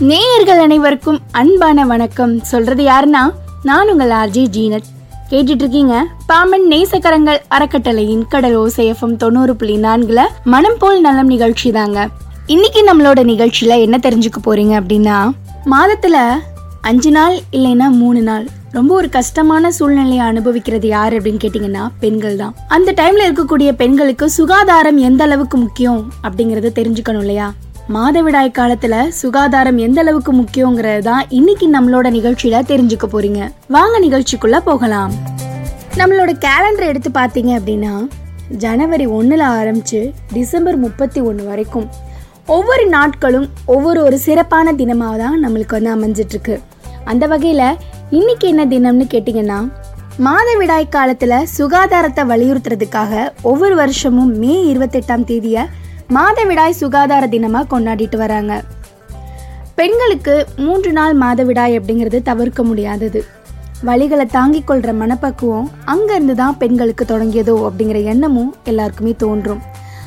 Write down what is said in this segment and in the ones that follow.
நேயர்கள் அனைவருக்கும் அன்பான வணக்கம். சொல்றது யாருன்னா நான் உங்கள் ஆர்ஜி ஜீனத் கேட்டுட்டு இருக்கீங்க பாமன் நேசக்கரங்கள் அறக்கட்டளையின் கடல் ஓசைஎஃப்எம் தொண்ணூறு புள்ளி நான்குல மனம் போல் நலம் நிகழ்ச்சி தாங்க. இன்னைக்கு நம்மளோட நிகழ்ச்சியில என்ன தெரிஞ்சுக்க போறீங்க அப்படின்னா மாதத்துல அஞ்சு நாள் இல்லைன்னா மூணு நாள். ரொம்ப ஒரு கஷ்டமான சூழ்நிலையை அனுபவிக்கிறது யார் அப்படின்னு கேட்டிங்கன்னா பெண்கள் தான். அந்த டைம்ல இருக்கக்கூடிய பெண்களுக்கு சுகாதாரம் எந்த அளவுக்கு முக்கியம் அப்படிங்கறத தெரிஞ்சுக்கணும் இல்லையா? மாதவிடாய் காலத்துல சுகாதாரம் எந்த அளவுக்கு முக்கியங்கிறது தான் இன்னைக்கு நம்மளோட நிகழ்ச்சியில தெரிஞ்சுக்க போறீங்க. வாங்க நிகழ்ச்சிக்குள்ள போகலாம். நம்மளோட கேலண்டர் எடுத்து பார்த்தீங்க அப்படின்னா ஜனவரி ஒன்றில் ஆரம்பிச்சு டிசம்பர் முப்பத்தி ஒன்று வரைக்கும் ஒவ்வொரு நாட்களும் ஒவ்வொரு ஒரு சிறப்பான தினமாக தான் நம்மளுக்கு வந்து அமைஞ்சிட்ருக்கு. அந்த வகையில் இன்னைக்கு என்ன தினம்னு கேட்டிங்கன்னா மாதவிடாய் காலத்தில் சுகாதாரத்தை வலியுறுத்துறதுக்காக ஒவ்வொரு வருஷமும் மே இருபத்தெட்டாம் தேதியை மாதவிடாய் சுகாதார தினமாக கொண்டாடிட்டு வராங்க. பெண்களுக்கு மூன்று நாள் மாதவிடாய் அப்படிங்கிறது தவிர்க்க முடியாதது. வழிகளை தாங்கிக் கொள்ற மனப்பக்குவம் அங்கிருந்து தான் பெண்களுக்கு தொடங்கியதோ அப்படிங்கிற எண்ணமும் எல்லாருக்குமே தோன்றும்.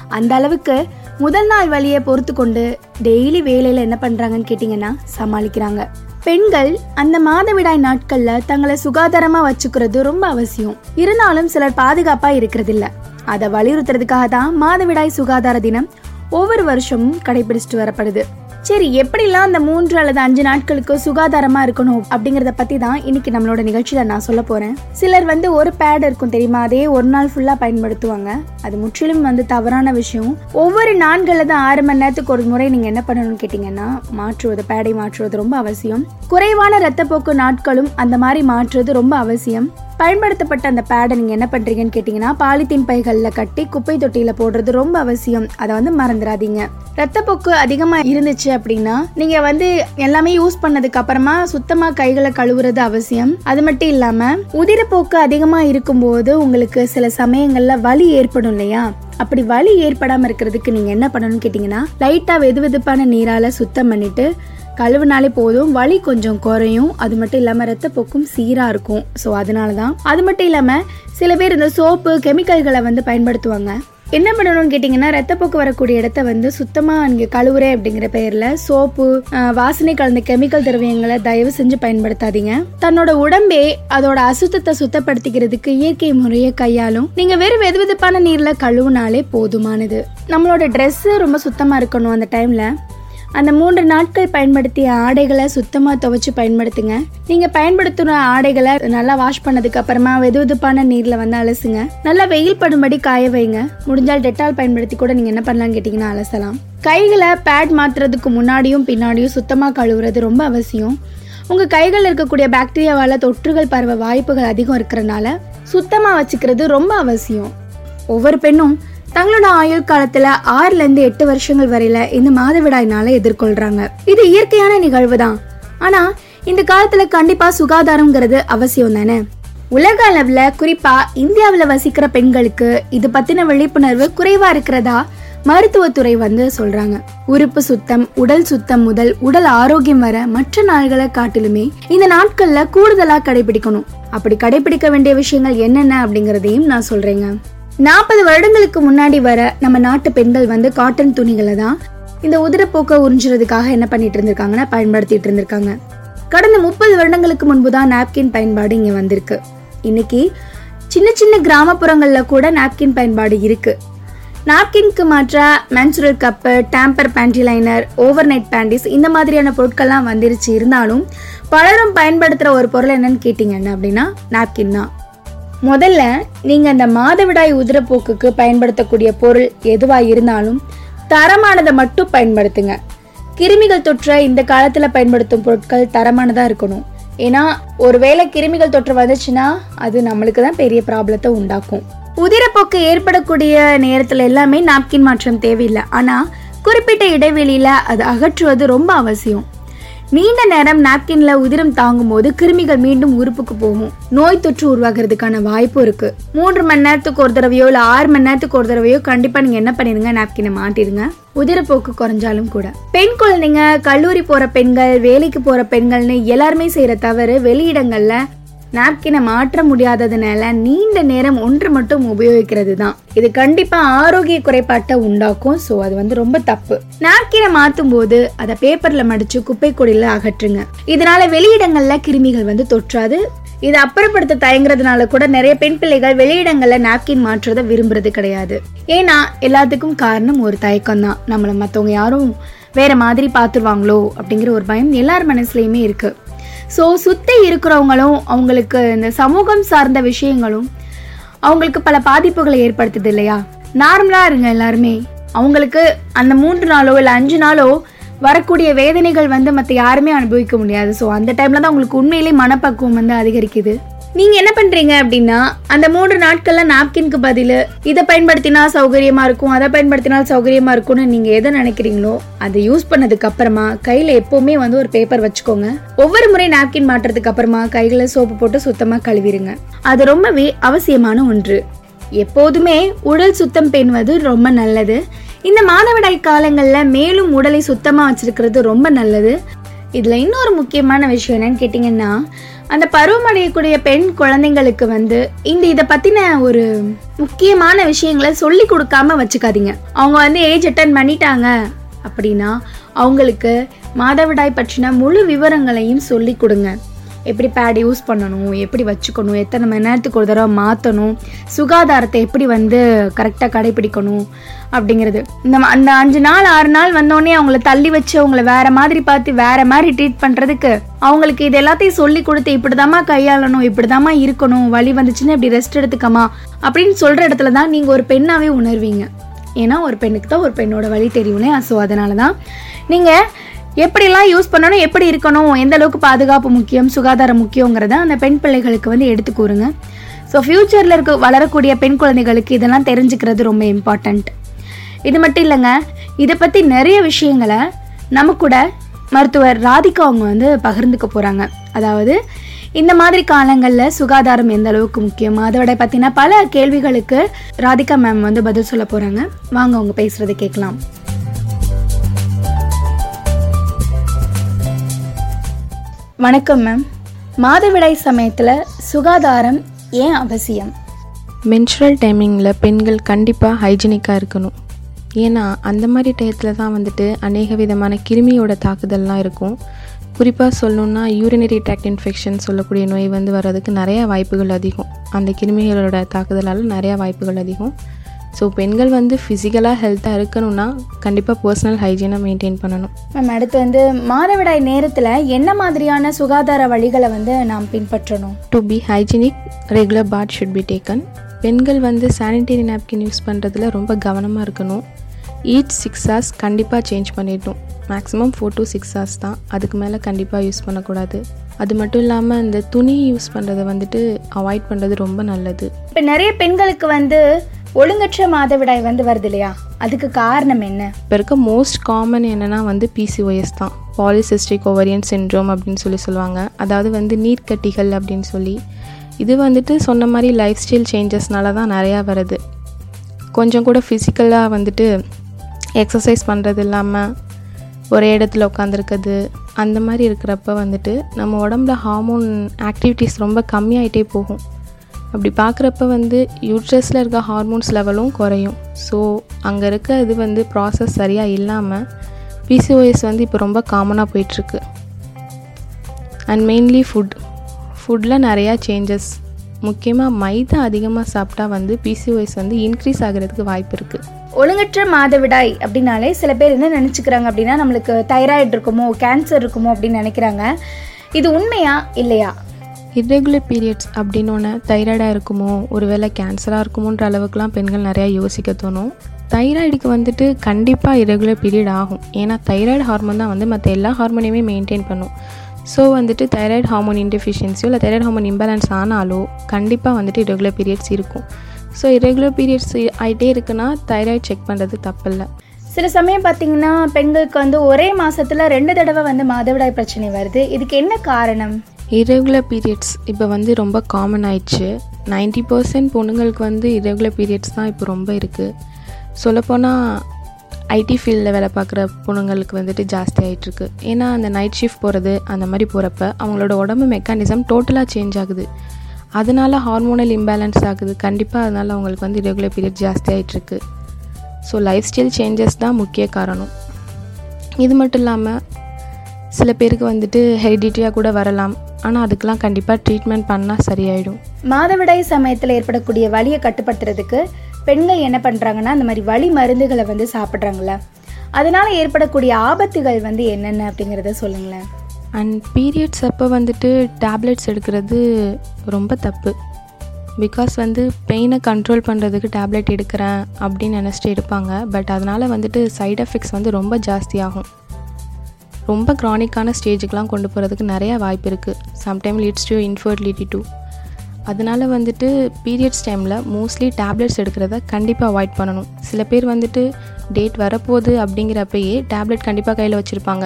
அந்த அளவுக்கு முதல் நாள் வழியை பொறுத்து கொண்டு டெய்லி வேலையில என்ன பண்றாங்கன்னு கேட்டிங்கன்னா சமாளிக்கிறாங்க. பெண்கள் அந்த மாதவிடாய் நாட்கள்ல தங்களை சுகாதாரமா வச்சுக்கிறது ரொம்ப அவசியம். இருந்தாலும் சிலர் பாதுகாப்பா இருக்கிறதில்ல. அதை வலியுறுத்துறதுக்காக தான் மாதவிடாய் சுகாதார தினம் ஒவ்வொரு வருஷமும் கடைபிடிச்சிட்டு வரப்படுது. சரி எப்படிலாம் அந்த மூன்று அல்லது அஞ்சு நாட்களுக்கு சுகாதாரமா இருக்கணும் அப்படிங்கறத பத்தி தான் இன்னைக்கு நம்மளோட நிகழ்ச்சியில நான் சொல்ல போறேன். சிலர் வந்து ஒரு பேட் இருக்கும் தெரியுமா? அதே ஒரு நாள் ஃபுல்லா பயன்படுத்துவாங்க. அது முற்றிலும் வந்து தவறான விஷயம். ஒவ்வொரு நான்கு அல்லது ஆறு மணி நேரத்துக்கு ஒரு முறை நீங்க என்ன பண்ணணும்னு கேட்டீங்கன்னா மாற்றுவது பேடை மாற்றுவது ரொம்ப அவசியம். குறைவான ரத்தப்போக்கு நாட்களும் அந்த மாதிரி மாற்றுவது ரொம்ப அவசியம். பயன்படுத்தப்பட்ட அந்த பேடை நீங்கள் என்ன பண்ணுறீங்கன்னு கேட்டிங்கன்னா பாலித்தீன் பைகளில் கட்டி குப்பை தொட்டியில் போடுறது ரொம்ப அவசியம். அதை வந்து மறந்துடாதீங்க. ரத்தப்போக்கு அதிகமாக இருந்துச்சு அப்படின்னா நீங்கள் வந்து எல்லாமே யூஸ் பண்ணதுக்கு அப்புறமா சுத்தமாக கைகளை கழுவுறது அவசியம். அது மட்டும் இல்லாமல் உதிரப்போக்கு அதிகமாக இருக்கும்போது உங்களுக்கு சில சமயங்களில் வலி ஏற்படும் இல்லையா? அப்படி வலி ஏற்படாமல் இருக்கிறதுக்கு நீங்கள் என்ன பண்ணணும்னு கேட்டிங்கன்னா லைட்டாக வெது வெதுப்பான நீரால் சுத்தம் பண்ணிவிட்டு கழுவுனாலே போதும் வலி கொஞ்சம் குறையும். அது மட்டும் இல்லாமல் ரத்தப்போக்கும் சீராக இருக்கும். ஸோ அதனால தான் அது மட்டும் இல்லாமல் சில பேர் இந்த சோப்பு கெமிக்கல்களை வந்து பயன்படுத்துவாங்க. என்ன பண்ணணும்னு கேட்டிங்கன்னா ரத்தப்போக்கு வரக்கூடிய இடத்த வந்து சுத்தமாக இங்கே கழுவுறேன் அப்படிங்கிற பெயரில் சோப்பு வாசனை கலந்த கெமிக்கல் திரவியங்களை தயவு செஞ்சு பயன்படுத்தாதீங்க. தன்னோட உடம்பே அதோட அசுத்தத்தை சுத்தப்படுத்திக்கிறதுக்கு இயற்கை முறையை கையாளும். நீங்கள் வெறும் வெது வெதுப்பான நீரில் கழுவுனாலே போதுமானது. நம்மளோட ட்ரெஸ்ஸு ரொம்ப சுத்தமாக இருக்கணும் அந்த டைமில் அந்த மூன்று நாட்கள் பயன்படுத்திய ஆடைகளை சுத்தமாக துவைச்சு பயன்படுத்துங்க. நீங்கள் பயன்படுத்துகிற ஆடைகளை நல்லா வாஷ் பண்ணதுக்கு அப்புறமா வெது வெதுப்பான நீரில் வந்து அலசுங்க. நல்லா வெயில் படும்படி காய வைங்க. முடிஞ்சால் டெட்டால் பயன்படுத்தி கூட நீங்கள் என்ன பண்ணலாம்னு கேட்டிங்கன்னா அலசலாம். கைகளை பேட் மாற்றுறதுக்கு முன்னாடியும் பின்னாடியும் சுத்தமாக கழுவுறது ரொம்ப அவசியம். உங்கள் கைகளில் இருக்கக்கூடிய பாக்டீரியாவால் தொற்றுகள் பரவ வாய்ப்புகள் அதிகம் இருக்கிறனால சுத்தமாக வச்சுக்கிறது ரொம்ப அவசியம். ஒவ்வொரு பெண்ணும் தங்களோட ஆயுள் காலத்துல ஆறுல இருந்து எட்டு வருஷங்கள் வரையில இந்த மாதவிடாய்னால எதிர்கொள்றாங்க. இது இயற்கையான நிகழ்வு தான் ஆனா இந்த காலத்துல கண்டிப்பா சுகாதாரம்ங்கிறது அவசியம் தானே உலக அளவுல குறிப்பா இந்தியாவுல வசிக்கிற பெண்களுக்கு இது பத்தின விழிப்புணர்வு குறைவா இருக்கிறதா மருத்துவத்துறை வந்து சொல்றாங்க. உறுப்பு சுத்தம் உடல் சுத்தம் முதல் உடல் ஆரோக்கியம் வர மற்ற நாள்களை காட்டிலுமே இந்த நாட்கள்ல கூடுதலா கடைபிடிக்கணும். அப்படி கடைபிடிக்க வேண்டிய விஷயங்கள் என்னென்ன அப்படிங்கறதையும் நான் சொல்றேங்க. நாற்பது வருடங்களுக்கு முன்னாடி வர நம்ம நாட்டு பெண்கள் வந்து காட்டன் துணிகளை தான் இந்த உதிரப்போக்கை உறிஞ்சுறதுக்காக என்ன பண்ணிட்டு இருந்திருக்காங்கன்னா பயன்படுத்திட்டு இருந்திருக்காங்க. கடந்த முப்பது வருடங்களுக்கு முன்பு தான் நாப்கின் பயன்பாடு இங்க வந்திருக்கு. இன்னைக்கு சின்ன சின்ன கிராமப்புறங்கள்ல கூட நாப்கின் பயன்பாடு இருக்கு. நாப்கின்க்கு மாற்றா menstrual cup tampon panty liner over night panties இந்த மாதிரியான பொருட்கள்லாம் வந்துருச்சு. இருந்தாலும் பலரும் பயன்படுத்துகிற ஒரு பொருள் என்னன்னு கேட்டிங்கன்னா அப்படின்னா நாப்கின் தான். முதல்ல நீங்கள் அந்த மாதவிடாய் உதிரப்போக்குக்கு பயன்படுத்தக்கூடிய பொருள் எதுவாக இருந்தாலும் தரமானதை மட்டும் பயன்படுத்துங்க. கிருமிகள் தொற்ற இந்த காலத்தில் பயன்படுத்தும் பொருட்கள் தரமானதாக இருக்கணும். ஏன்னா ஒருவேளை கிருமிகள் தொற்று வந்துச்சுன்னா அது நம்மளுக்கு தான் பெரிய ப்ராப்ளத்தை உண்டாக்கும். உதிரப்போக்கு ஏற்படக்கூடிய நேரத்தில் எல்லாமே நாப்கின் மாற்றம் தேவையில்லை. ஆனால் குறிப்பிட்ட இடைவெளியில் அது அகற்றுவது ரொம்ப அவசியம். நீண்ட நேரம் நாப்கின்ல உதிரம் தாங்கும் போது கிருமிகள் மீண்டும் உறுப்புக்கு போகும். நோய் தொற்று உருவாகிறதுக்கான வாய்ப்பு இருக்கு. மூன்று மணி நேரத்துக்கு ஒரு தடவையோ இல்ல ஆறு மணி நேரத்துக்கு ஒரு தடவையோ கண்டிப்பா நீங்க என்ன பண்ணிருங்க நாப்கினை மாட்டிடுங்க. உதிரப்போக்கு குறைஞ்சாலும் கூட. பெண் குழந்தைங்க கல்லூரி போற பெண்கள் வேலைக்கு போற பெண்கள்னு எல்லாருமே செய்யற தவறு வெளியிடங்கள்ல நாப்கினை மாற்ற முடியாததுனால நீண்ட நேரம் ஒன்று மட்டும் உபயோகிக்கிறது தான் இது கண்டிப்பா ஆரோக்கிய குறைபாட்டை உண்டாக்கும். ஸோ அது வந்து ரொம்ப தப்பு. நாப்கினை மாற்றும் போது அதை பேப்பர்ல மடிச்சு குப்பை கொடியில அகற்றுங்க. இதனால வெளியிடங்கள்ல கிருமிகள் வந்து தொற்றாது. இதை அப்புறப்படுத்த தயங்குறதுனால கூட நிறைய பெண் பிள்ளைகள் வெளியிடங்கள்ல நாப்கின் மாற்றுறதை விரும்புறது கிடையாது. ஏன்னா எல்லாத்துக்கும் காரணம் ஒரு தயக்கம் தான் நம்மளை மற்றவங்க யாரும் வேற மாதிரி பார்த்துருவாங்களோ அப்படிங்கிற ஒரு பயம் எல்லார் மனசுலையுமே இருக்கு. ஸோ சுற்றி இருக்கிறவங்களும் அவங்களுக்கு இந்த சமூகம் சார்ந்த விஷயங்களும் அவங்களுக்கு பல பாதிப்புகளை ஏற்படுத்துது இல்லையா? நார்மலாக இருங்க எல்லாருமே. அவங்களுக்கு அந்த மூன்று நாளோ இல்லை அஞ்சு நாளோ வரக்கூடிய வேதனைகள் வந்து மற்ற யாருமே அனுபவிக்க முடியாது. ஸோ அந்த டைமில் தான் உங்களுக்கு உண்மையிலே மனப்பக்குவம் வந்து அதிகரிக்குது. நீங்கள் என்ன பண்ணுறீங்க அப்படின்னா அந்த மூன்று நாட்களில் நாப்கின்க்கு பதில் இதை பயன்படுத்தினா சௌகரியமாக இருக்கும் அதை பயன்படுத்தினால் சௌகரியமாக இருக்கும்னு நீங்கள் எதை நினைக்கிறீங்களோ அதை யூஸ் பண்ணதுக்கு அப்புறமா கையில் எப்போவுமே வந்து ஒரு பேப்பர் வச்சுக்கோங்க. ஒவ்வொரு முறை நாப்கின் மாட்டுறதுக்கு அப்புறமா கைகளை சோப்பு போட்டு சுத்தமாக கழுவிடுங்க அது ரொம்பவே அவசியமான ஒன்று. எப்போதுமே உடல் சுத்தம் பேணுவது ரொம்ப நல்லது. இந்த மாதவிடாய் காலங்களில் மேலும் உடலை சுத்தமாக வச்சிருக்கிறது ரொம்ப நல்லது. இதில் இன்னொரு முக்கியமான விஷயம் என்னன்னு கேட்டிங்கன்னா அந்த பருவமடையக்கூடிய பெண் குழந்தைங்களுக்கு வந்து இந்த இதை பற்றின ஒரு முக்கியமான விஷயங்களை சொல்லி கொடுக்காம வச்சுக்காதீங்க. அவங்க வந்து ஏஜ் அட்டன் பண்ணிட்டாங்க அப்படின்னா அவங்களுக்கு மாதவிடாய் பற்றின முழு விவரங்களையும் சொல்லி கொடுங்க. எப்படி பேட் யூஸ் பண்ணணும் எப்படி வச்சுக்கணும் எத்தனை மணி நேரத்துக்கு ஒரு தடவை மாற்றணும் சுகாதாரத்தை எப்படி வந்து கரெக்டாக கடைபிடிக்கணும் அப்படிங்கிறது. இந்த அந்த அஞ்சு நாள் ஆறு நாள் வந்தோடனே அவங்கள தள்ளி வச்சு அவங்கள வேற மாதிரி பார்த்து வேற மாதிரி ட்ரீட் பண்ணுறதுக்கு அவங்களுக்கு இது எல்லாத்தையும் சொல்லி கொடுத்து இப்படிதாம்மா கையாளணும் இப்படிதாம்மா இருக்கணும் வழி வந்துச்சுன்னா இப்படி ரெஸ்ட் எடுத்துக்கமா அப்படின்னு சொல்கிற இடத்துல தான் நீங்கள் ஒரு பெண்ணாகவே உணர்வீங்க. ஏன்னா ஒரு பெண்ணுக்கு தான் ஒரு பெண்ணோட வழி தெரியும்னே ஸோ அதனால தான் நீங்கள் எப்படிலாம் யூஸ் பண்ணணும் எப்படி இருக்கணும் எந்த அளவுக்கு பாதுகாப்பு முக்கியம் சுகாதாரம் முக்கியங்கிறத அந்த பெண் பிள்ளைகளுக்கு வந்து எடுத்து கூறுங்க. ஸோ ஃப்யூச்சரில் இருக்க வளரக்கூடிய பெண் குழந்தைகளுக்கு இதெல்லாம் தெரிஞ்சுக்கிறது ரொம்ப இம்பார்ட்டண்ட் இது மட்டும் இல்லைங்க இதை பற்றி நிறைய விஷயங்களை நம்ம கூட மருத்துவர் ராதிகா அவங்க வந்து பகிர்ந்துக்க போகிறாங்க அதாவது இந்த மாதிரி காலங்களில் சுகாதாரம் எந்த அளவுக்கு முக்கியம்? அதோட பற்றின பல கேள்விகளுக்கு ராதிகா மேம் வந்து பதில் சொல்ல போகிறாங்க வாங்க அவங்க பேசுகிறத கேட்கலாம். வணக்கம் மேம் மாதவிடாய் சமயத்தில் சுகாதாரம் ஏன் அவசியம்? மென்ஸ்ட்ரல் டைமிங்கில் பெண்கள் கண்டிப்பாக ஹைஜீனிக்காக இருக்கணும். ஏன்னா அந்த மாதிரி டயத்தில் தான் வந்துட்டு அநேக விதமான கிருமியோட தாக்குதல்லாம் இருக்கும். குறிப்பாக சொல்லணுன்னா யூரினரி ட்ராக்ட் இன்ஃபெக்ஷன் சொல்லக்கூடிய நோய் வந்து வர்றதுக்கு நிறையா வாய்ப்புகள் அதிகம். அந்த கிருமிகளோட தாக்குதலால் நிறையா வாய்ப்புகள் அதிகம். ஸோ பெண்கள் வந்து ஃபிசிக்கலாக ஹெல்த்தாக இருக்கணும்னா கண்டிப்பாக பர்சனல் ஹைஜீனை மெயின்டைன் பண்ணணும். மேம் அடுத்து வந்து மாதவிடாய் நேரத்தில் என்ன மாதிரியான சுகாதார வழிகளை வந்து நாம் பின்பற்றணும்? To be hygienic regular bath should be taken பெண்கள் வந்து சானிடரி நாப்கின் யூஸ் பண்ணுறதுல ரொம்ப கவனமாக இருக்கணும். ஈச் சிக்ஸ் ஹார்ஸ் கண்டிப்பாக சேஞ்ச் பண்ணிடணும். Maximum four to six hours தான். அதுக்கு மேலே கண்டிப்பாக யூஸ் பண்ணக்கூடாது. அது மட்டும் இல்லாமல் இந்த துணி யூஸ் பண்ணுறதை வந்துட்டு அவாய்ட் பண்ணுறது ரொம்ப நல்லது. இப்போ நிறைய பெண்களுக்கு வந்து ஒழுங்கற்ற மாதவிடாய் வந்து வருது இல்லையா அதுக்கு காரணம் என்ன? இப்போ இருக்க மோஸ்ட் காமன் என்னென்னா வந்து பிசிஓஎஸ் தான். பாலிசிஸ்டிக் ஓவரியன் சின்ட்ரோம் அப்படின்னு சொல்லி சொல்லுவாங்க. அதாவது வந்து நீர்க்கட்டிகள் அப்படின்னு சொல்லி. இது வந்துட்டு சொன்ன மாதிரி லைஃப் ஸ்டைல் சேஞ்சஸ்னால தான் நிறையா வருது. கொஞ்சம் கூட ஃபிசிக்கலாக வந்துட்டு எக்ஸசைஸ் பண்ணுறது இல்லாமல் ஒரே இடத்துல உட்காந்துருக்குது அந்த மாதிரி இருக்கிறப்ப வந்துட்டு நம்ம உடம்புல ஹார்மோன் ஆக்டிவிட்டீஸ் ரொம்ப கம்மியாயிட்டே போகும். அப்படி பார்க்குறப்ப வந்து யூட்ரஸில் இருக்க ஹார்மோன்ஸ் லெவலும் குறையும். ஸோ அங்கே இருக்க இது வந்து ப்ராசஸ் சரியாக இல்லாமல் பிசிஓஎஸ் வந்து இப்போ ரொம்ப காமனாக போயிட்டுருக்கு. அண்ட் மெயின்லி ஃபுட் ஃபுட்டில் நிறையா சேஞ்சஸ் முக்கியமாக மைதா அதிகமாக சாப்பிட்டா வந்து பிசிஓஎஸ் வந்து இன்க்ரீஸ் ஆகிறதுக்கு வாய்ப்பு இருக்குது ஒழுங்கற்ற மாதவிடாய் அப்படின்னாலே சில பேர் என்ன நினச்சிக்கிறாங்க அப்படின்னா நம்மளுக்கு தைராய்டு இருக்குமோ கேன்சர் இருக்குமோ அப்படின்னு நினைக்கிறாங்க. இது உண்மையா இல்லையா? இர்ரெகுலர் பீரியட்ஸ் அப்படின்னு தைராய்டாக இருக்குமோ ஒருவேளை கேன்சராக இருக்குமோன்ற அளவுக்குலாம் பெண்கள் நிறையா யோசிக்க தோணும். தைராய்டுக்கு வந்துட்டு கண்டிப்பாக இரெகுலர் பீரியட் ஆகும். ஏன்னா தைராய்டு ஹார்மோன் தான் வந்து மற்ற எல்லா ஹார்மோனையுமே மெயின்டைன் பண்ணும். ஸோ வந்துட்டு தைராய்டு ஹார்மோன் இன்டெஃபிஷியன்சியோ இல்லை தைராய்டு ஹார்மோன் இம்பேலன்ஸ் ஆனாலோ கண்டிப்பாக வந்துட்டு இரெகுலர் பீரியட்ஸ் இருக்கும். ஸோ இரெகுலர் பீரியட்ஸ் ஆகிட்டே இருக்குன்னா தைராய்டு செக் பண்ணுறது தப்பில்லை. சில சமயம் பார்த்தீங்கன்னா பெண்களுக்கு வந்து ஒரே மாதத்தில் ரெண்டு தடவை வந்து மாதவிடாய் பிரச்சனை வருது. இதுக்கு என்ன காரணம்? இரகுலர் பீரியட்ஸ் இப்போ வந்து ரொம்ப காமன் ஆயிடுச்சு. 90% பர்சன்ட் பொண்ணுங்களுக்கு வந்து இரகுலர் பீரியட்ஸ் தான் இப்போ ரொம்ப இருக்குது சொல்லப்போனால் ஐடி ஃபீல்டில் வேலை பார்க்குற பொண்ணுங்களுக்கு வந்துட்டு ஜாஸ்தி ஆகிட்டுருக்கு ஏன்னா அந்த நைட் ஷிஃப்ட் போகிறது அந்த மாதிரி போகிறப்ப அவங்களோட உடம்பு மெக்கானிசம் டோட்டலாக சேஞ்ச் ஆகுது. அதனால ஹார்மோனல் இம்பேலன்ஸ் ஆகுது. கண்டிப்பாக அதனால் அவங்களுக்கு வந்து ரெகுலர் பீரியட் ஜாஸ்தி ஆகிட்டுருக்கு ஸோ லைஃப் ஸ்டைல் சேஞ்சஸ் தான் முக்கிய காரணம். இது மட்டும் இல்லாமல் சில பேருக்கு வந்துட்டு ஹெரிடிட்டியாக கூட வரலாம். ஆனால் அதுக்கெலாம் கண்டிப்பாக ட்ரீட்மெண்ட் பண்ணால் சரியாயிடும். மாதவிடாய் சமயத்தில் ஏற்படக்கூடிய வலியை கட்டுப்படுத்துறதுக்கு பெண்கள் என்ன பண்ணுறாங்கன்னா அந்த மாதிரி வலி மருந்துகளை வந்து சாப்பிட்றாங்களா அதனால ஏற்படக்கூடிய ஆபத்துகள் வந்து என்னென்ன அப்படிங்கிறத சொல்லுங்களேன். அண்ட் பீரியட்ஸ் அப்போ வந்துட்டு டேப்லெட்ஸ் எடுக்கிறது ரொம்ப தப்பு. பிகாஸ் வந்து பெயினை கண்ட்ரோல் பண்ணுறதுக்கு டேப்லெட் எடுக்கிறேன் அப்படின்னு நினச்சிட்டு எடுப்பாங்க. பட் அதனால் வந்துட்டு சைடு எஃபெக்ட்ஸ் வந்து ரொம்ப ஜாஸ்தியாகும். ரொம்ப க்ரானிக்கான ஸ்டேஜுக்கெலாம் கொண்டு போகிறதுக்கு நிறையா வாய்ப்பு இருக்குது sometime leads to infertility too அதனால வந்துட்டு பீரியட்ஸ் டைமில் மோஸ்ட்லி டேப்லெட்ஸ் எடுக்கிறத கண்டிப்பாக அவாய்ட் பண்ணணும். சில பேர் வந்துட்டு டேட் வரப்போகுது அப்படிங்கிறப்பயே டேப்லெட் கண்டிப்பாக கையில் வச்சுருப்பாங்க.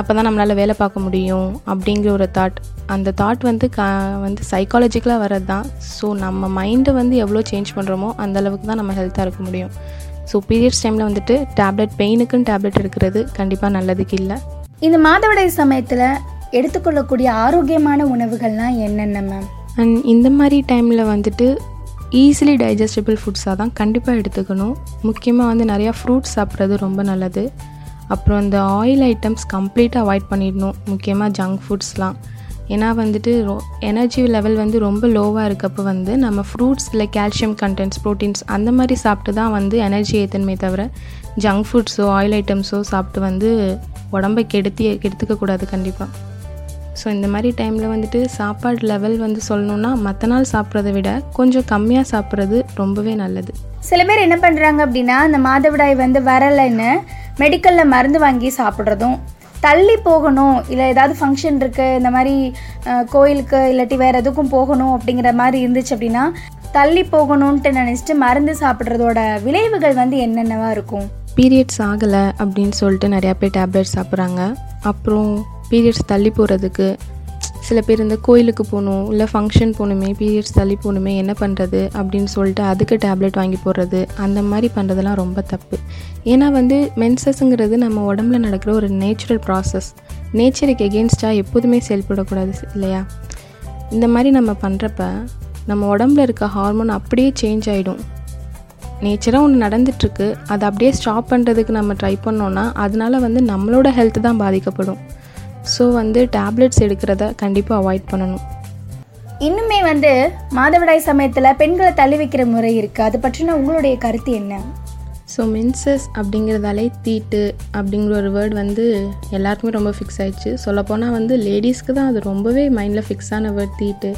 அப்போ தான் நம்மளால் வேலை பார்க்க முடியும் அப்படிங்கிற ஒரு தாட் அந்த தாட் வந்து க வந்து சைக்காலஜிக்கலாக வர்றது தான் ஸோ நம்ம மைண்டை வந்து எவ்வளோ சேஞ்ச் பண்ணுறோமோ அந்தளவுக்கு தான் நம்ம ஹெல்த்தாக இருக்க முடியும். ஸோ பீரியட்ஸ் டைமில் வந்துட்டு டேப்லெட் பெயினுக்குன்னு டேப்லெட் எடுக்கிறது கண்டிப்பாக நல்லதுக்கு இல்லை. இந்த மாதவிடாய் சமயத்தில் எடுத்துக்கொள்ளக்கூடிய ஆரோக்கியமான உணவுகள்லாம் என்னென்ன மேம் அண்ட் இந்த மாதிரி டைமில் வந்துட்டு ஈஸிலி டைஜஸ்டபிள் ஃபுட்ஸாக தான் கண்டிப்பாக எடுத்துக்கணும். முக்கியமாக வந்து நிறையா ஃப்ரூட்ஸ் சாப்பிட்றது ரொம்ப நல்லது. அப்புறம் இந்த ஆயில் ஐட்டம்ஸ் கம்ப்ளீட்டாக அவாய்ட் பண்ணிடணும். முக்கியமாக ஜங்க் ஃபுட்ஸ்லாம் ஏன்னா வந்துட்டு ரொ எனர்ஜி லெவல் வந்து ரொம்ப லோவாக இருக்கப்போ வந்து நம்ம ஃப்ரூட்ஸ் இல்லை கால்சியம் கண்டென்ட்ஸ் ப்ரோட்டீன்ஸ் அந்த மாதிரி சாப்பிட்டு தான் வந்து எனர்ஜி ஏற்றணுமே தவிர ஜங்க் ஃபுட்ஸோ ஆயில் ஐட்டம்ஸோ சாப்பிட்டு வந்து உடம்பை கெடுத்தி கெடுத்துக்கக்கூடாது கண்டிப்பாக ஸோ இந்த மாதிரி டைமில் வந்துட்டு சாப்பாடு லெவல் வந்து சொல்லணுன்னா மற்ற நாள் சாப்பிட்றத விட கொஞ்சம் கம்மியாக சாப்பிட்றது ரொம்பவே நல்லது. சில பேர் என்ன பண்ணுறாங்க அப்படின்னா அந்த மாதவிடாய் வந்து வரலைன்னு மெடிக்கலில் மருந்து வாங்கி சாப்பிட்றதும் தள்ளி போகணும் இல்லை ஏதாவது ஃபங்க்ஷன் இருக்குது இந்த மாதிரி கோயிலுக்கு இல்லாட்டி வேறு எதுக்கும் போகணும் அப்படிங்கிற மாதிரி இருந்துச்சு அப்படின்னா தள்ளி போகணுன்ட்டு நினச்சிட்டு மருந்து சாப்பிட்றதோட விளைவுகள் வந்து என்னென்னவா இருக்கும்? பீரியட்ஸ் ஆகலை அப்படின்னு சொல்லிட்டு நிறையா பேர் டேப்லெட் சாப்பிட்றாங்க. அப்புறம் பீரியட்ஸ் தள்ளி போகிறதுக்கு சில பேர் இந்த கோயிலுக்கு போகணும் இல்லை ஃபங்க்ஷன் போகணுமே பீரியட்ஸ் தள்ளி போகணுமே என்ன பண்ணுறது அப்படின்னு சொல்லிட்டு அதுக்கு டேப்லெட் வாங்கி போடுறது அந்த மாதிரி பண்ணுறதெல்லாம் ரொம்ப தப்பு. ஏன்னா வந்து மென்சஸ்ங்கிறது நம்ம உடம்புல நடக்கிற ஒரு நேச்சுரல் ப்ராசஸ் நேச்சருக்கு எகென்ஸ்டாக எப்போதுமே செயல்படக்கூடாது இல்லையா? இந்த மாதிரி நம்ம பண்ணுறப்ப நம்ம உடம்புல இருக்க ஹார்மோன் அப்படியே சேஞ்ச் ஆகிடும் நேச்சராக ஒன்று நடந்துட்டுருக்கு அதை அப்படியே ஸ்டாப் பண்ணுறதுக்கு நம்ம ட்ரை பண்ணோன்னா அதனால வந்து நம்மளோட ஹெல்த் தான் பாதிக்கப்படும். ஸோ வந்து டேப்லெட்ஸ் எடுக்கிறத கண்டிப்பாக அவாய்ட் பண்ணணும். இன்னுமே வந்து மாதவிடாய் சமயத்தில் பெண்களை தள்ளி வைக்கிற முறை இருக்குது அது பற்றின உங்களுடைய கருத்து என்ன? ஸோ மென்சஸ் அப்படிங்கிறதாலே தீட்டு அப்படிங்கிற ஒரு வேர்ட் வந்து எல்லாருக்குமே ரொம்ப ஃபிக்ஸ் ஆயிடுச்சு. சொல்லப்போனால் வந்து லேடிஸ்க்கு தான் அது ரொம்பவே மைண்டில் ஃபிக்ஸ் ஆன வேர்ட் தீட்டு.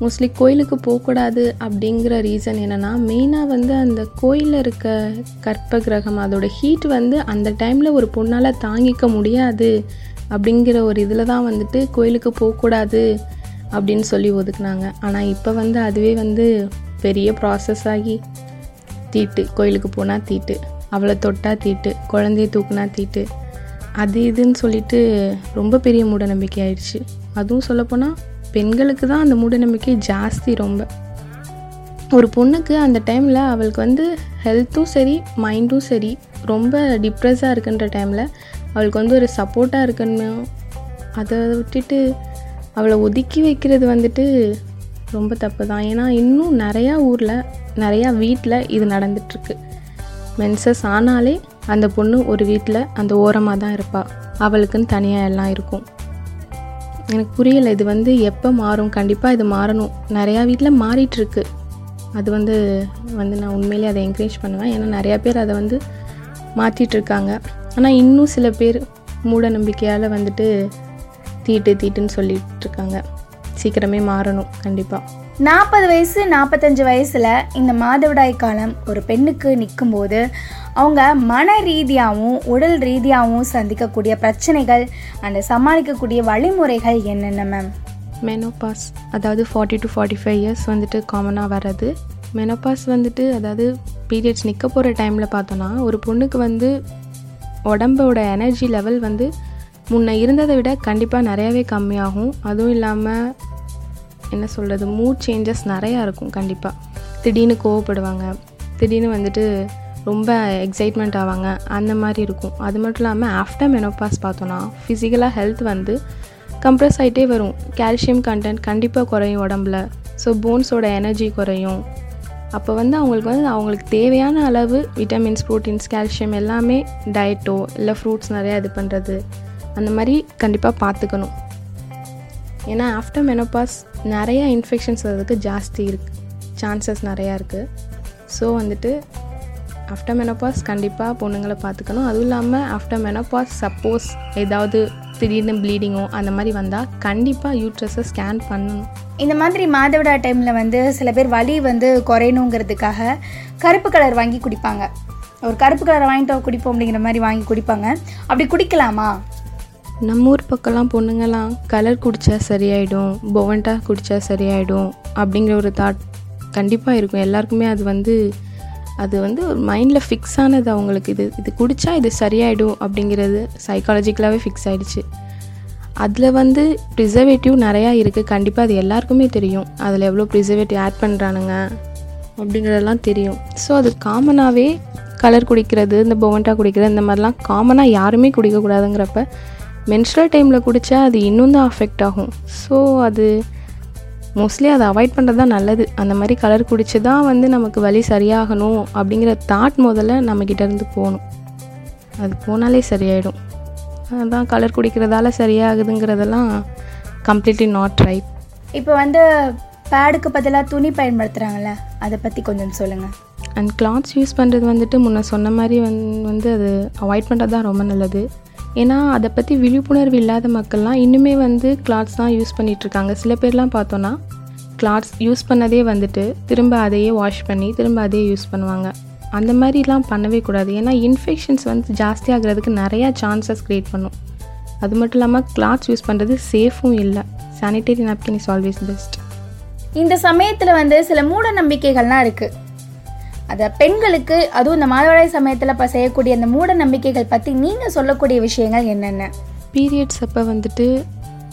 மோஸ்ட்லி கோயிலுக்கு போகக்கூடாது அப்படிங்கிற ரீசன் என்னென்னா மெயினாக வந்து அந்த கோயிலில் இருக்க கற்ப கிரகம் அதோட ஹீட் வந்து அந்த டைமில் ஒரு பொண்ணால் தாங்கிக்க முடியாது. அப்படிங்கிற ஒரு இதில் தான் வந்துட்டு கோயிலுக்கு போகக்கூடாது அப்படின்னு சொல்லி ஒதுக்குனாங்க. ஆனால் இப்போ வந்து அதுவே வந்து பெரிய ப்ராசஸ் ஆகி தீட்டு. கோயிலுக்கு போனால் தீட்டு. அவளை தொட்டா தீட்டு. குழந்தைய தூக்குனா தீட்டு. அது இதுன்னு சொல்லிட்டு ரொம்ப பெரிய மூடநம்பிக்கை ஆயிடுச்சு. அதுவும் சொல்லப்போனால் பெண்களுக்கு தான் அந்த மூடநம்பிக்கை ஜாஸ்தி ரொம்ப. ஒரு பொண்ணுக்கு அந்த டைமில் அவளுக்கு வந்து ஹெல்த்தும் சரி மைண்டும் சரி ரொம்ப டிப்ரெஸ்ஸாக இருக்குன்ற டைமில் அவளுக்கு வந்து ஒரு சப்போர்ட்டாக இருக்கணும் அதை விட்டுட்டு அவளை ஒதுக்கி வைக்கிறது வந்துட்டு ரொம்ப தப்பு தான் ஏன்னா இன்னும் நிறையா ஊரில் நிறையா வீட்டில் இது நடந்துட்டுருக்கு. மென்சஸ் ஆனாலே அந்த பொண்ணு ஒரு வீட்டில் அந்த ஓரமாக தான் இருப்பாள் அவளுக்குன்னு தனியாக எல்லாம் இருக்கும். எனக்கு புரியலை இது வந்து எப்போ மாறும்? கண்டிப்பாக இது மாறணும். நிறையா வீட்டில் மாறிட்டுருக்கு. அது வந்து வந்து நான் உண்மையிலே அதை என்கரேஜ் பண்ணுவேன். ஏன்னா நிறையா பேர் அதை வந்து மாற்றிட்டுருக்காங்க இருக்காங்க ஆனால் இன்னும் சில பேர் மூட நம்பிக்கையால் வந்துட்டு தீட்டு தீட்டுன்னு சொல்லிட்டு இருக்காங்க சீக்கிரமே மாறணும் கண்டிப்பாக நாற்பது வயசு நாற்பத்தஞ்சு வயசில் இந்த மாதவிடாய் காலம் ஒரு பெண்ணுக்கு நிற்கும்போது அவங்க மன ரீதியாகவும் உடல் ரீதியாகவும் சந்திக்கக்கூடிய பிரச்சனைகள் அந்த சமாளிக்கக்கூடிய வழிமுறைகள் என்னென்ன மேம் மெனோபாஸ் அதாவது forty to forty five years வந்துட்டு காமனாக வர்றது. மெனோபாஸ் வந்துட்டு அதாவது பீரியட்ஸ் நிற்க போகிற டைமில் பார்த்தோன்னா ஒரு பொண்ணுக்கு வந்து உடம்போட எனர்ஜி லெவல் வந்து முன்ன இருந்ததை விட கண்டிப்பாக நிறையாவே கம்மியாகும். அதுவும் இல்லாமல் என்ன சொல்கிறது மூட் சேஞ்சஸ் நிறையா இருக்கும் கண்டிப்பாக திடீர்னு கோவப்படுவாங்க. திடீர்னு வந்துட்டு ரொம்ப எக்ஸைட்மெண்ட் ஆவாங்க. அந்த மாதிரி இருக்கும். அது மட்டும் இல்லாமல் ஆஃப்டர் மெனோபாஸ் பார்த்தோன்னா ஃபிசிக்கலாக ஹெல்த் வந்து கம்ப்ரெஸ் ஆகிட்டே வரும். கால்சியம் கண்டென்ட் கண்டிப்பாக குறையும் உடம்புல. ஸோ போன்ஸோட எனர்ஜி குறையும். அப்போ வந்து அவங்களுக்கு வந்து அவங்களுக்கு தேவையான அளவு விட்டமின்ஸ் ப்ரோட்டீன்ஸ் கால்சியம் எல்லாமே டயட்டோ இல்லை ஃப்ரூட்ஸ் நிறையா இது பண்ணுறது அந்த மாதிரி கண்டிப்பாக பார்த்துக்கணும் ஏன்னா ஆஃப்டர் மெனோபாஸ் நிறையா இன்ஃபெக்ஷன்ஸ் வர்றதுக்கு ஜாஸ்தி இருக்கு. சான்சஸ் நிறையா இருக்குது ஸோ வந்துட்டு ஆஃப்டர் மெனோபாஸ் கண்டிப்பாக பொண்ணுங்களை பார்த்துக்கணும் அதுவும் இல்லாமல் ஆஃப்டர் மெனோபாஸ் சப்போஸ் ஏதாவது திடீர்னு ப்ளீடிங்கோ அந்த மாதிரி வந்தால் கண்டிப்பாக யூட்ரஸை ஸ்கேன் பண்ணணும். இந்த மாதிரி மாதவிடா டைமில் வந்து சில பேர் வலி வந்து குறையணுங்கிறதுக்காக கருப்பு கலர் வாங்கி குடிப்பாங்க. ஒரு கருப்பு கலரை வாங்கிட்டு குடிப்போம் அப்படிங்கிற மாதிரி வாங்கி குடிப்பாங்க. அப்படி குடிக்கலாமா? நம்ம ஊர் பக்கம்லாம் பொண்ணுங்கள்லாம் கலர் குடித்தா சரியாயிடும் பொவன்டா குடித்தா சரியாயிடும் அப்படிங்கிற ஒரு தாட் கண்டிப்பாக இருக்கும். எல்லாருக்குமே அது வந்து அது வந்து ஒரு மைண்டில் ஃபிக்ஸ் ஆனது அவங்களுக்கு. இது இது குடித்தா இது சரியாயிடும் அப்படிங்கிறது சைக்காலஜிக்கலாகவே ஃபிக்ஸ் ஆகிடுச்சு அதில் வந்து ப்ரிசர்வேட்டிவ் நிறையா இருக்குது கண்டிப்பாக அது எல்லாருக்குமே தெரியும். அதில் எவ்வளோ ப்ரிசர்வேட்டிவ் ஆட் பண்ணுறானுங்க அப்படிங்கிறதெல்லாம் தெரியும். ஸோ அது காமனாகவே கலர் குடிக்கிறது இந்த பொவண்டா குடிக்கிறது இந்த மாதிரிலாம் காமனாக யாருமே குடிக்கக்கூடாதுங்கிறப்ப மென்ஸ்ட்ரல் டைமில் குடித்தா அது இன்னும் தான் அஃபெக்ட் ஆகும். ஸோ அது மோஸ்ட்லி அதை அவாய்ட் பண்ணுறது தான் நல்லது. அந்த மாதிரி கலர் குடிச்சு தான் வந்து நமக்கு வலி சரியாகணும் அப்படிங்கிற தாட் முதல்ல நம்மக்கிட்டேருந்து போகணும். அது போனாலே சரியாயிடும். அதான் கலர் குடிக்கிறதால சரியாகுதுங்கிறதெல்லாம் கம்ப்ளீட்லி நாட் ரைட் இப்போ வந்து பேடுக்கு பதிலாக துணி பயன்படுத்துகிறாங்கல்ல அதை பற்றி கொஞ்சம் சொல்லுங்கள் அண்ட் கிளாத்ஸ் யூஸ் பண்ணுறது வந்துட்டு முன்ன சொன்ன மாதிரி வந் வந்து அது அவாய்ட் பண்ணுறது தான் ரொம்ப நல்லது. ஏன்னா அதை பற்றி விழிப்புணர்வு இல்லாத மக்கள்லாம் இன்னுமே வந்து கிளாத்ஸ் தான் யூஸ் பண்ணிகிட்ருக்காங்க சில பேர்லாம் பார்த்தோன்னா கிளாத்ஸ் யூஸ் பண்ணதே வந்துட்டு திரும்ப அதையே வாஷ் பண்ணி திரும்ப அதையே யூஸ் பண்ணுவாங்க. அந்த மாதிரிலாம் பண்ணவே கூடாது. ஏன்னா இன்ஃபெக்ஷன்ஸ் வந்து ஜாஸ்தி ஆகிறதுக்கு நிறையா சான்சஸ் க்ரியேட் பண்ணும். அது மட்டும் இல்லாமல் கிளாத்ஸ் யூஸ் பண்ணுறது சேஃபும் இல்லை. Sanitary napkin is always best இந்த சமயத்தில் வந்து சில மூட நம்பிக்கைகள்லாம் இருக்குது அதை பெண்களுக்கு அதுவும் இந்த மாதவிடாய் சமயத்தில் இப்போ செய்யக்கூடிய அந்த மூட நம்பிக்கைகள் பற்றி நீங்கள் சொல்லக்கூடிய விஷயங்கள் என்னென்ன? பீரியட்ஸ் அப்போ வந்துட்டு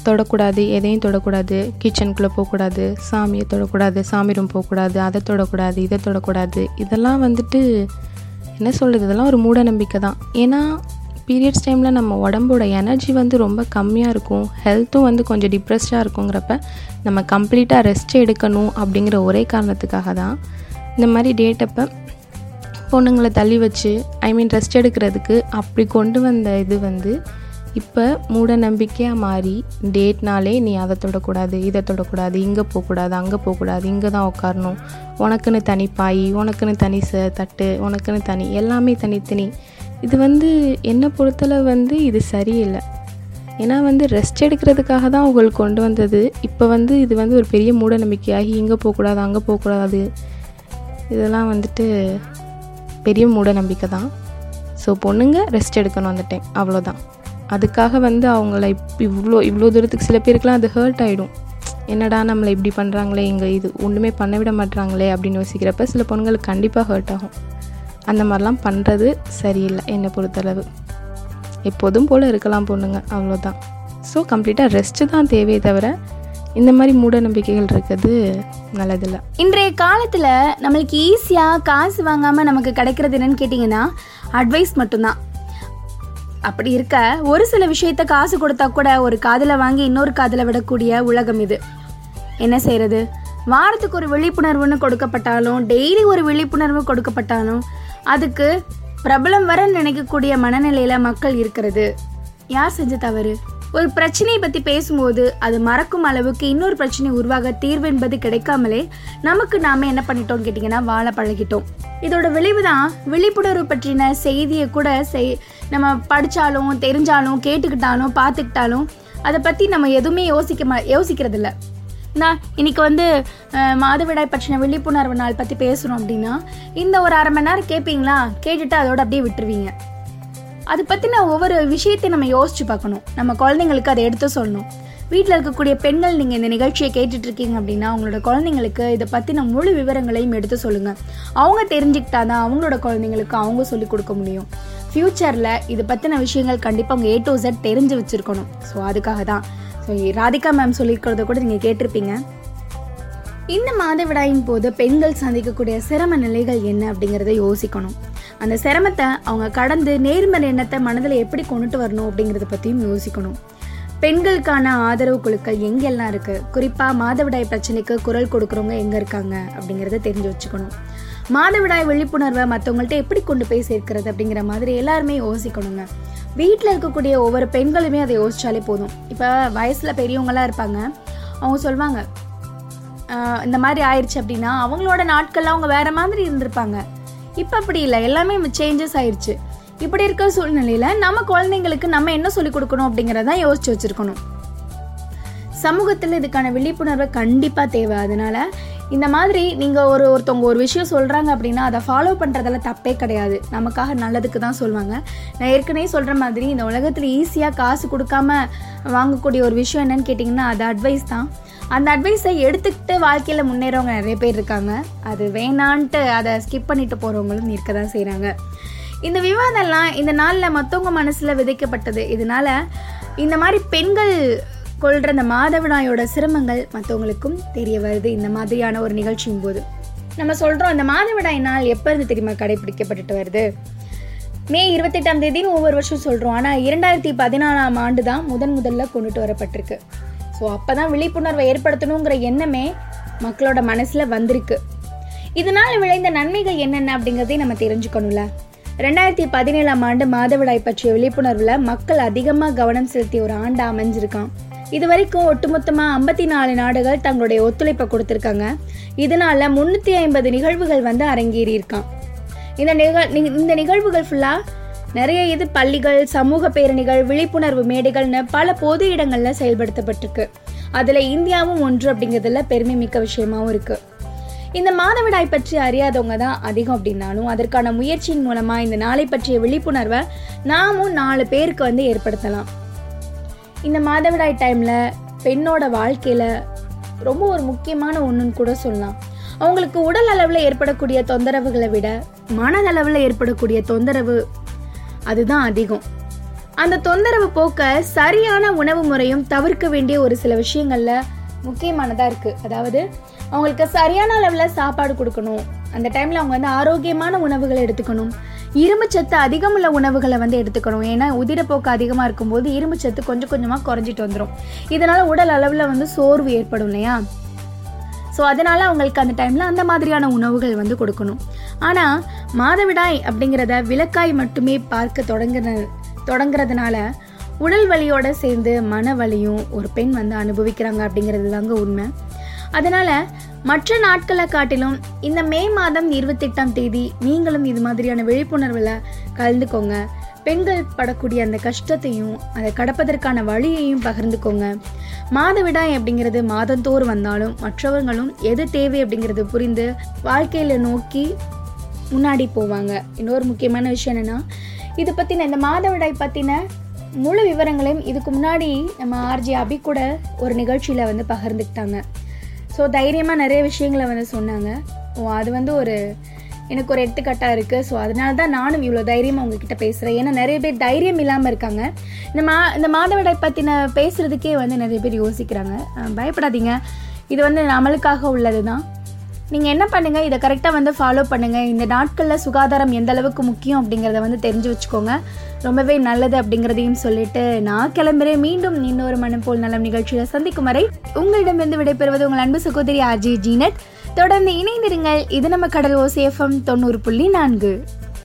தொடக்கூடாது எதையும் தொடக்கூடாது. கிச்சனுக்குள்ளே போகக்கூடாது சாமியை தொடக்கூடாது சாமி ரூம் போகக்கூடாது அதை தொடக்கூடாது இதை தொடக்கூடாது. இதெல்லாம் வந்துட்டு என்ன சொல்கிறது இதெல்லாம் ஒரு மூட நம்பிக்கை தான். ஏன்னா பீரியட்ஸ் டைமில் நம்ம உடம்போட எனர்ஜி வந்து ரொம்ப கம்மியாக இருக்கும். ஹெல்த்தும் வந்து கொஞ்சம் டிப்ரெஸ்டாக இருக்குங்கிறப்ப நம்ம கம்ப்ளீட்டாக ரெஸ்ட் எடுக்கணும் அப்படிங்கிற ஒரே காரணத்துக்காக தான் இந்த மாதிரி டேட்டப்போ பொண்ணுங்களை தள்ளி வச்சு ஐ மீன் ரெஸ்ட் எடுக்கிறதுக்கு அப்படி கொண்டு வந்த இது வந்து இப்போ மூட நம்பிக்கையாக மாறி டேட்னாலே நீ அதை தொடக்கூடாது இதை தொடக்கூடாது இங்கே போகக்கூடாது அங்கே போகக்கூடாது இங்கே தான் உட்காரணும். உனக்குன்னு தனி பாய் உனக்குன்னு தனி ச தட்டு உனக்குன்னு தனி எல்லாமே தனித்தனி. இது வந்து என்னை பொறுத்தளவு வந்து இது சரியில்லை. ஏன்னா வந்து ரெஸ்ட் எடுக்கிறதுக்காக தான் உங்களுக்கு கொண்டு வந்தது. இப்போ வந்து இது வந்து ஒரு பெரிய மூட நம்பிக்கையாகி இங்கே போகக்கூடாது அங்கே போகக்கூடாது. இதெல்லாம் வந்துட்டு பெரிய மூட நம்பிக்கை தான். ஸோ பொண்ணுங்க ரெஸ்ட் எடுக்கணும் அந்த டைம் அவ்வளோதான் அதுக்காக வந்து அவங்கள இவ்வளோ இவ்வளோ தூரத்துக்கு சில பேருக்குலாம் அது ஹர்ட் ஆகிடும் என்னடா நம்மளை இப்படி பண்ணுறாங்களே இங்கே இது ஒன்றுமே பண்ண விட மாட்றாங்களே அப்படின்னு யோசிக்கிறப்ப சில பொண்ணுங்களுக்கு கண்டிப்பாக ஹர்ட் ஆகும். அந்த மாதிரிலாம் பண்ணுறது சரியில்லை என்னை பொறுத்தளவு. எப்போதும் போல் இருக்கலாம் பொண்ணுங்க அவ்வளோதான் ஸோ கம்ப்ளீட்டாக ரெஸ்ட்டு தான் தேவையே தவிர இந்த மாதிரி மூட நம்பிக்கைகள் இருக்கிறது நல்லதில்லை. இன்றைய காலத்தில் நம்மளுக்கு ஈஸியாக காசு வாங்காமல் நமக்கு கிடைக்கிறது என்னன்னு கேட்டிங்கன்னா அட்வைஸ் மட்டும்தான். அப்படி இருக்க ஒரு சில விஷயத்த காசு கொடுத்தா கூட ஒரு காதில் வாங்கி இன்னொரு காதில் விடக்கூடிய உலகம் இது. என்ன செய்யறது வாரத்துக்கு ஒரு விழிப்புணர்வுன்னு கொடுக்கப்பட்டாலும் டெய்லி ஒரு விழிப்புணர்வு கொடுக்கப்பட்டாலும் அதுக்கு பிரபலம் வர நினைக்கக்கூடிய மனநிலையில மக்கள் இருக்கிறது. யார் செஞ்ச தவறு? ஒரு பிரச்சனையை பற்றி பேசும்போது அது மறக்கும் அளவுக்கு இன்னொரு பிரச்சனை உருவாக தீர்வு என்பது கிடைக்காமலே நமக்கு நாம என்ன பண்ணிட்டோம் கேட்டிங்கன்னா வாழ பழகிட்டோம். இதோட விளைவு தான் விழிப்புணர்வு பற்றின செய்தியை கூட செய் நம்ம படித்தாலும் தெரிஞ்சாலும் கேட்டுக்கிட்டாலும் பார்த்துக்கிட்டாலும் அதை பற்றி நம்ம எதுவுமே யோசிக்க மா யோசிக்கிறது இல்லை நான் இன்னைக்கு வந்து மாதவிடாய் பற்றின விழிப்புணர்வு நாள் பற்றி பேசுகிறோம் அப்படின்னா இந்த ஒரு அரை மணி நேரம் கேட்பீங்களா கேட்டுட்டு அதோட அப்படியே விட்டுருவீங்க. அது பற்றின ஒவ்வொரு விஷயத்தையும் நம்ம யோசிச்சு பார்க்கணும். நம்ம குழந்தைங்களுக்கு அதை எடுத்து சொல்லணும். வீட்டில் இருக்கக்கூடிய பெண்கள் நீங்கள் இந்த நிகழ்ச்சியை கேட்டுட்டு இருக்கீங்க அப்படின்னா அவங்களோட குழந்தைங்களுக்கு இதை பற்றின முழு விவரங்களையும் எடுத்து சொல்லுங்கள் அவங்க தெரிஞ்சுக்கிட்டா தான் அவங்களோட குழந்தைங்களுக்கு அவங்க சொல்லிக் கொடுக்க முடியும். ஃப்யூச்சரில் இதை பற்றின விஷயங்கள் கண்டிப்பாக அவங்க ஏ டு ஜெட் தெரிஞ்சு வச்சுருக்கணும். ஸோ அதுக்காக தான் ஸோ ராதிகா மேம் சொல்லியிருக்கிறத கூட நீங்கள் கேட்டிருப்பீங்க. இந்த மாதவிடாயின் போது பெண்கள் சந்திக்கக்கூடிய சிரம நிலைகள் என்ன அப்படிங்கிறத யோசிக்கணும். அந்த சிரமத்தை அவங்க கடந்து நேர்மறை எண்ணத்தை மனதில் எப்படி கொண்டுட்டு வரணும் அப்படிங்கிறத பற்றியும் யோசிக்கணும். பெண்களுக்கான ஆதரவு குழுக்கள் எங்கெல்லாம் இருக்குது குறிப்பாக மாதவிடாய் பிரச்சனைக்கு குரல் கொடுக்குறவங்க எங்கே இருக்காங்க? அப்படிங்கிறத தெரிஞ்சு வச்சுக்கணும். மாதவிடாய் விழிப்புணர்வை மற்றவங்கள்ட்ட எப்படி கொண்டு போய் சேர்க்கிறது அப்படிங்கிற மாதிரி எல்லாருமே யோசிக்கணுங்க. வீட்டில் இருக்கக்கூடிய ஒவ்வொரு பெண்களுமே அதை யோசித்தாலே போதும். இப்போ வயசில் பெரியவங்களாம் இருப்பாங்க. அவங்க சொல்லுவாங்க இந்த மாதிரி ஆயிடுச்சு அப்படின்னா அவங்களோட நாட்கள்லாம் அவங்க வேற மாதிரி இருந்திருப்பாங்க. இப்போ அப்படி இல்லை. எல்லாமே சேஞ்சஸ் ஆயிடுச்சு இப்படி இருக்கிற சூழ்நிலையில் நம்ம குழந்தைங்களுக்கு நம்ம என்ன சொல்லிக் கொடுக்கணும் அப்படிங்கிறதான் யோசிச்சு வச்சுருக்கணும். சமூகத்தில் இதுக்கான விழிப்புணர்வு கண்டிப்பாக தேவை. அதனால இந்த மாதிரி நீங்கள் ஒரு ஒருத்தவங்க ஒரு விஷயம் சொல்கிறாங்க அப்படின்னா அதை ஃபாலோ பண்ணுறதுல தப்பே கிடையாது. நமக்காக நல்லதுக்கு தான் சொல்லுவாங்க நான் ஏற்கனவே சொல்கிற மாதிரி இந்த உலகத்தில் ஈஸியாக காசு கொடுக்காம வாங்கக்கூடிய ஒரு விஷயம் என்னன்னு கேட்டிங்கன்னா அது அட்வைஸ் தான். அந்த அட்வைஸை எடுத்துக்கிட்டு வாழ்க்கையில் முன்னேறவங்க நிறைய பேர் இருக்காங்க. அது வேணான்ட்டு அதை ஸ்கிப் பண்ணிட்டு போகிறவங்களும் இருக்க தான் செய்கிறாங்க இந்த விவாதம்லாம் இந்த நாளில் மற்றவங்க மனசில் விதைக்கப்பட்டது. இதனால் இந்த மாதிரி பெண்கள் கொள்கிற அந்த மாதவிடாயோட சிரமங்கள் மற்றவங்களுக்கும் தெரிய வருது. இந்த மாதிரியான ஒரு நிகழ்ச்சியும் போது. நம்ம சொல்கிறோம் அந்த மாதவிடாய் நாள் எப்போ இருந்து தெரியுமா கடைபிடிக்கப்பட்டுட்டு வருது? மே இருபத்தெட்டாம் தேதின்னு ஒவ்வொரு வருஷம் சொல்கிறோம் ஆனால் இரண்டாயிரத்தி பதினாலாம் ஆண்டு தான் முதன் முதல்ல கொண்டுட்டு வரப்பட்டிருக்கு. ஸோ அப்போ தான் விழிப்புணர்வை ஏற்படுத்தணுங்கிற எண்ணமே மக்களோட மனசில் வந்திருக்கு. இதனால் விளைந்த நன்மைகள் என்னென்ன அப்படிங்கிறதையும் நம்ம தெரிஞ்சுக்கணும்ல. ரெண்டாயிரத்தி பதினேழாம் ஆண்டு மாதவிடாய் பற்றிய விழிப்புணர்வுல மக்கள் அதிகமாக கவனம் செலுத்திய ஒரு ஆண்டு அமைஞ்சிருக்கான் இது வரைக்கும் ஒட்டுமொத்தமா ஐம்பத்தி நாலு நாடுகள் தங்களுடைய ஒத்துழைப்பை கொடுத்திருக்காங்க. இதனால முன்னூத்தி ஐம்பது நிகழ்வுகள் வந்து அரங்கேறி இருக்கான் இந்த நிகழ் இந்த நிகழ்வுகள் ஃபுல்லா நிறைய இது பள்ளிகள் சமூக பேரணிகள் விழிப்புணர்வு மேடைகள்னு பல பொது இடங்கள்ல செயல்படுத்தப்பட்டிருக்கு. அதுல இந்தியாவும் ஒன்று அப்படிங்கிறதுல பெருமை மிக்க விஷயமாவும் இருக்கு. இந்த மாதவிடாய் பற்றி அறியாதவங்க தான் அதிகம் அப்படின்னாலும் அதற்கான முயற்சியின் மூலமா இந்த நாளை பற்றிய விழிப்புணர்வை நாமும் நாலு பேருக்கு வந்து ஏற்படுத்தலாம். இந்த மாதவிடாய் டைம்ல பெண்ணோட வாழ்க்கையில ரொம்ப ஒரு முக்கியமான ஒன்றுன்னு கூட சொல்லலாம். அவங்களுக்கு உடல் அளவில் ஏற்படக்கூடிய தொந்தரவுகளை விட மனதளவில் ஏற்படக்கூடிய தொந்தரவு அதுதான் அதிகம். அந்த தொந்தரவு போக்க சரியான உணவு முறையும் தவிர்க்க வேண்டிய ஒரு சில விஷயங்கள்ல முக்கியமானதா இருக்கு. அதாவது அவங்களுக்கு சரியான அளவுல சாப்பாடு கொடுக்கணும். அந்த டைம்ல அவங்க வந்து ஆரோக்கியமான உணவுகளை எடுத்துக்கணும். இரும்புச்சத்து அதிகமுள்ள உணவுகளை வந்து எடுத்துக்கணும். ஏன்னா உதிரப்போக்கு அதிகமாக இருக்கும்போது இரும்புச்சத்து கொஞ்சம் கொஞ்சமாக குறைஞ்சிட்டு வந்துடும் இதனால உடல் அளவில் வந்து சோர்வு ஏற்படும் இல்லையா? ஸோ அதனால அவங்களுக்கு அந்த டைம்ல அந்த மாதிரியான உணவுகள் வந்து கொடுக்கணும். ஆனா மாதவிடாய் அப்படிங்கிறத விளக்காய் மட்டுமே பார்க்க தொடங்குற தொடங்குறதுனால உடல் வலியோட சேர்ந்து மன வலியும் ஒரு பெண் வந்து அனுபவிக்கிறாங்க அப்படிங்கிறது தாங்க உண்மை. அதனால மற்ற நாட்களை காட்டிலும் இந்த மே மாதம் இருபத்தெட்டாம் தேதி நீங்களும் இது மாதிரியான விழிப்புணர்வுல கலந்துக்கோங்க. பெண்கள் படக்கூடிய அந்த கஷ்டத்தையும் அதை கடப்பதற்கான வழியையும் பகிர்ந்துக்கோங்க. மாதவிடாய் அப்படிங்கிறது மாதந்தோறும் வந்தாலும் மற்றவர்களும் எது தேவை அப்படிங்கிறது புரிந்து வாழ்க்கையில் நோக்கி முன்னாடி போவாங்க. இன்னொரு முக்கியமான விஷயம் என்னென்னா இது பற்றின இந்த மாதவிடாய் பற்றின முழு விவரங்களையும் இதுக்கு முன்னாடி நம்ம ஆர்ஜி அபி கூட ஒரு நிகழ்ச்சியில் வந்து பகிர்ந்துக்கிட்டாங்க. ஸோ தைரியமாக நிறைய விஷயங்களை வந்து சொன்னாங்க. ஓ அது வந்து ஒரு எனக்கு ஒரு எடுத்துக்காட்டாக இருக்குது ஸோ அதனால தான் நானும் இவ்வளோ தைரியமாக உங்ககிட்ட பேசுகிறேன் ஏன்னா நிறைய பேர் தைரியம் இல்லாமல் இருக்காங்க. இந்த மா இந்த மாதவிடாய் பற்றின பேசுகிறதுக்கே வந்து நிறைய பேர் யோசிக்கிறாங்க. பயப்படாதீங்க. இது வந்து நம்மளுக்காக உள்ளது தான் நீங்கள் என்ன பண்ணுங்கள் இதை கரெக்டாக வந்து ஃபாலோ பண்ணுங்கள் இந்த நாட்களில் சுகாதாரம் எந்த அளவுக்கு முக்கியம் அப்படிங்கிறத வந்து தெரிஞ்சு வச்சுக்கோங்க. ரொம்பவே நல்லது அப்படிங்கிறதையும் சொல்லிட்டு நான் கிளம்புறேன். மீண்டும் இன்னொரு மனம் போல் நலம் நிகழ்ச்சியில் சந்திக்கும் வரை உங்களிடமிருந்து விடைபெறுவது உங்கள் அன்பு சகோதரி ஆர்ஜி ஜீனட் தொடர்ந்து இணைந்திருங்கள். இது நம்ம கடல் ஓசேஃபம் தொண்ணூறு புள்ளி நான்கு.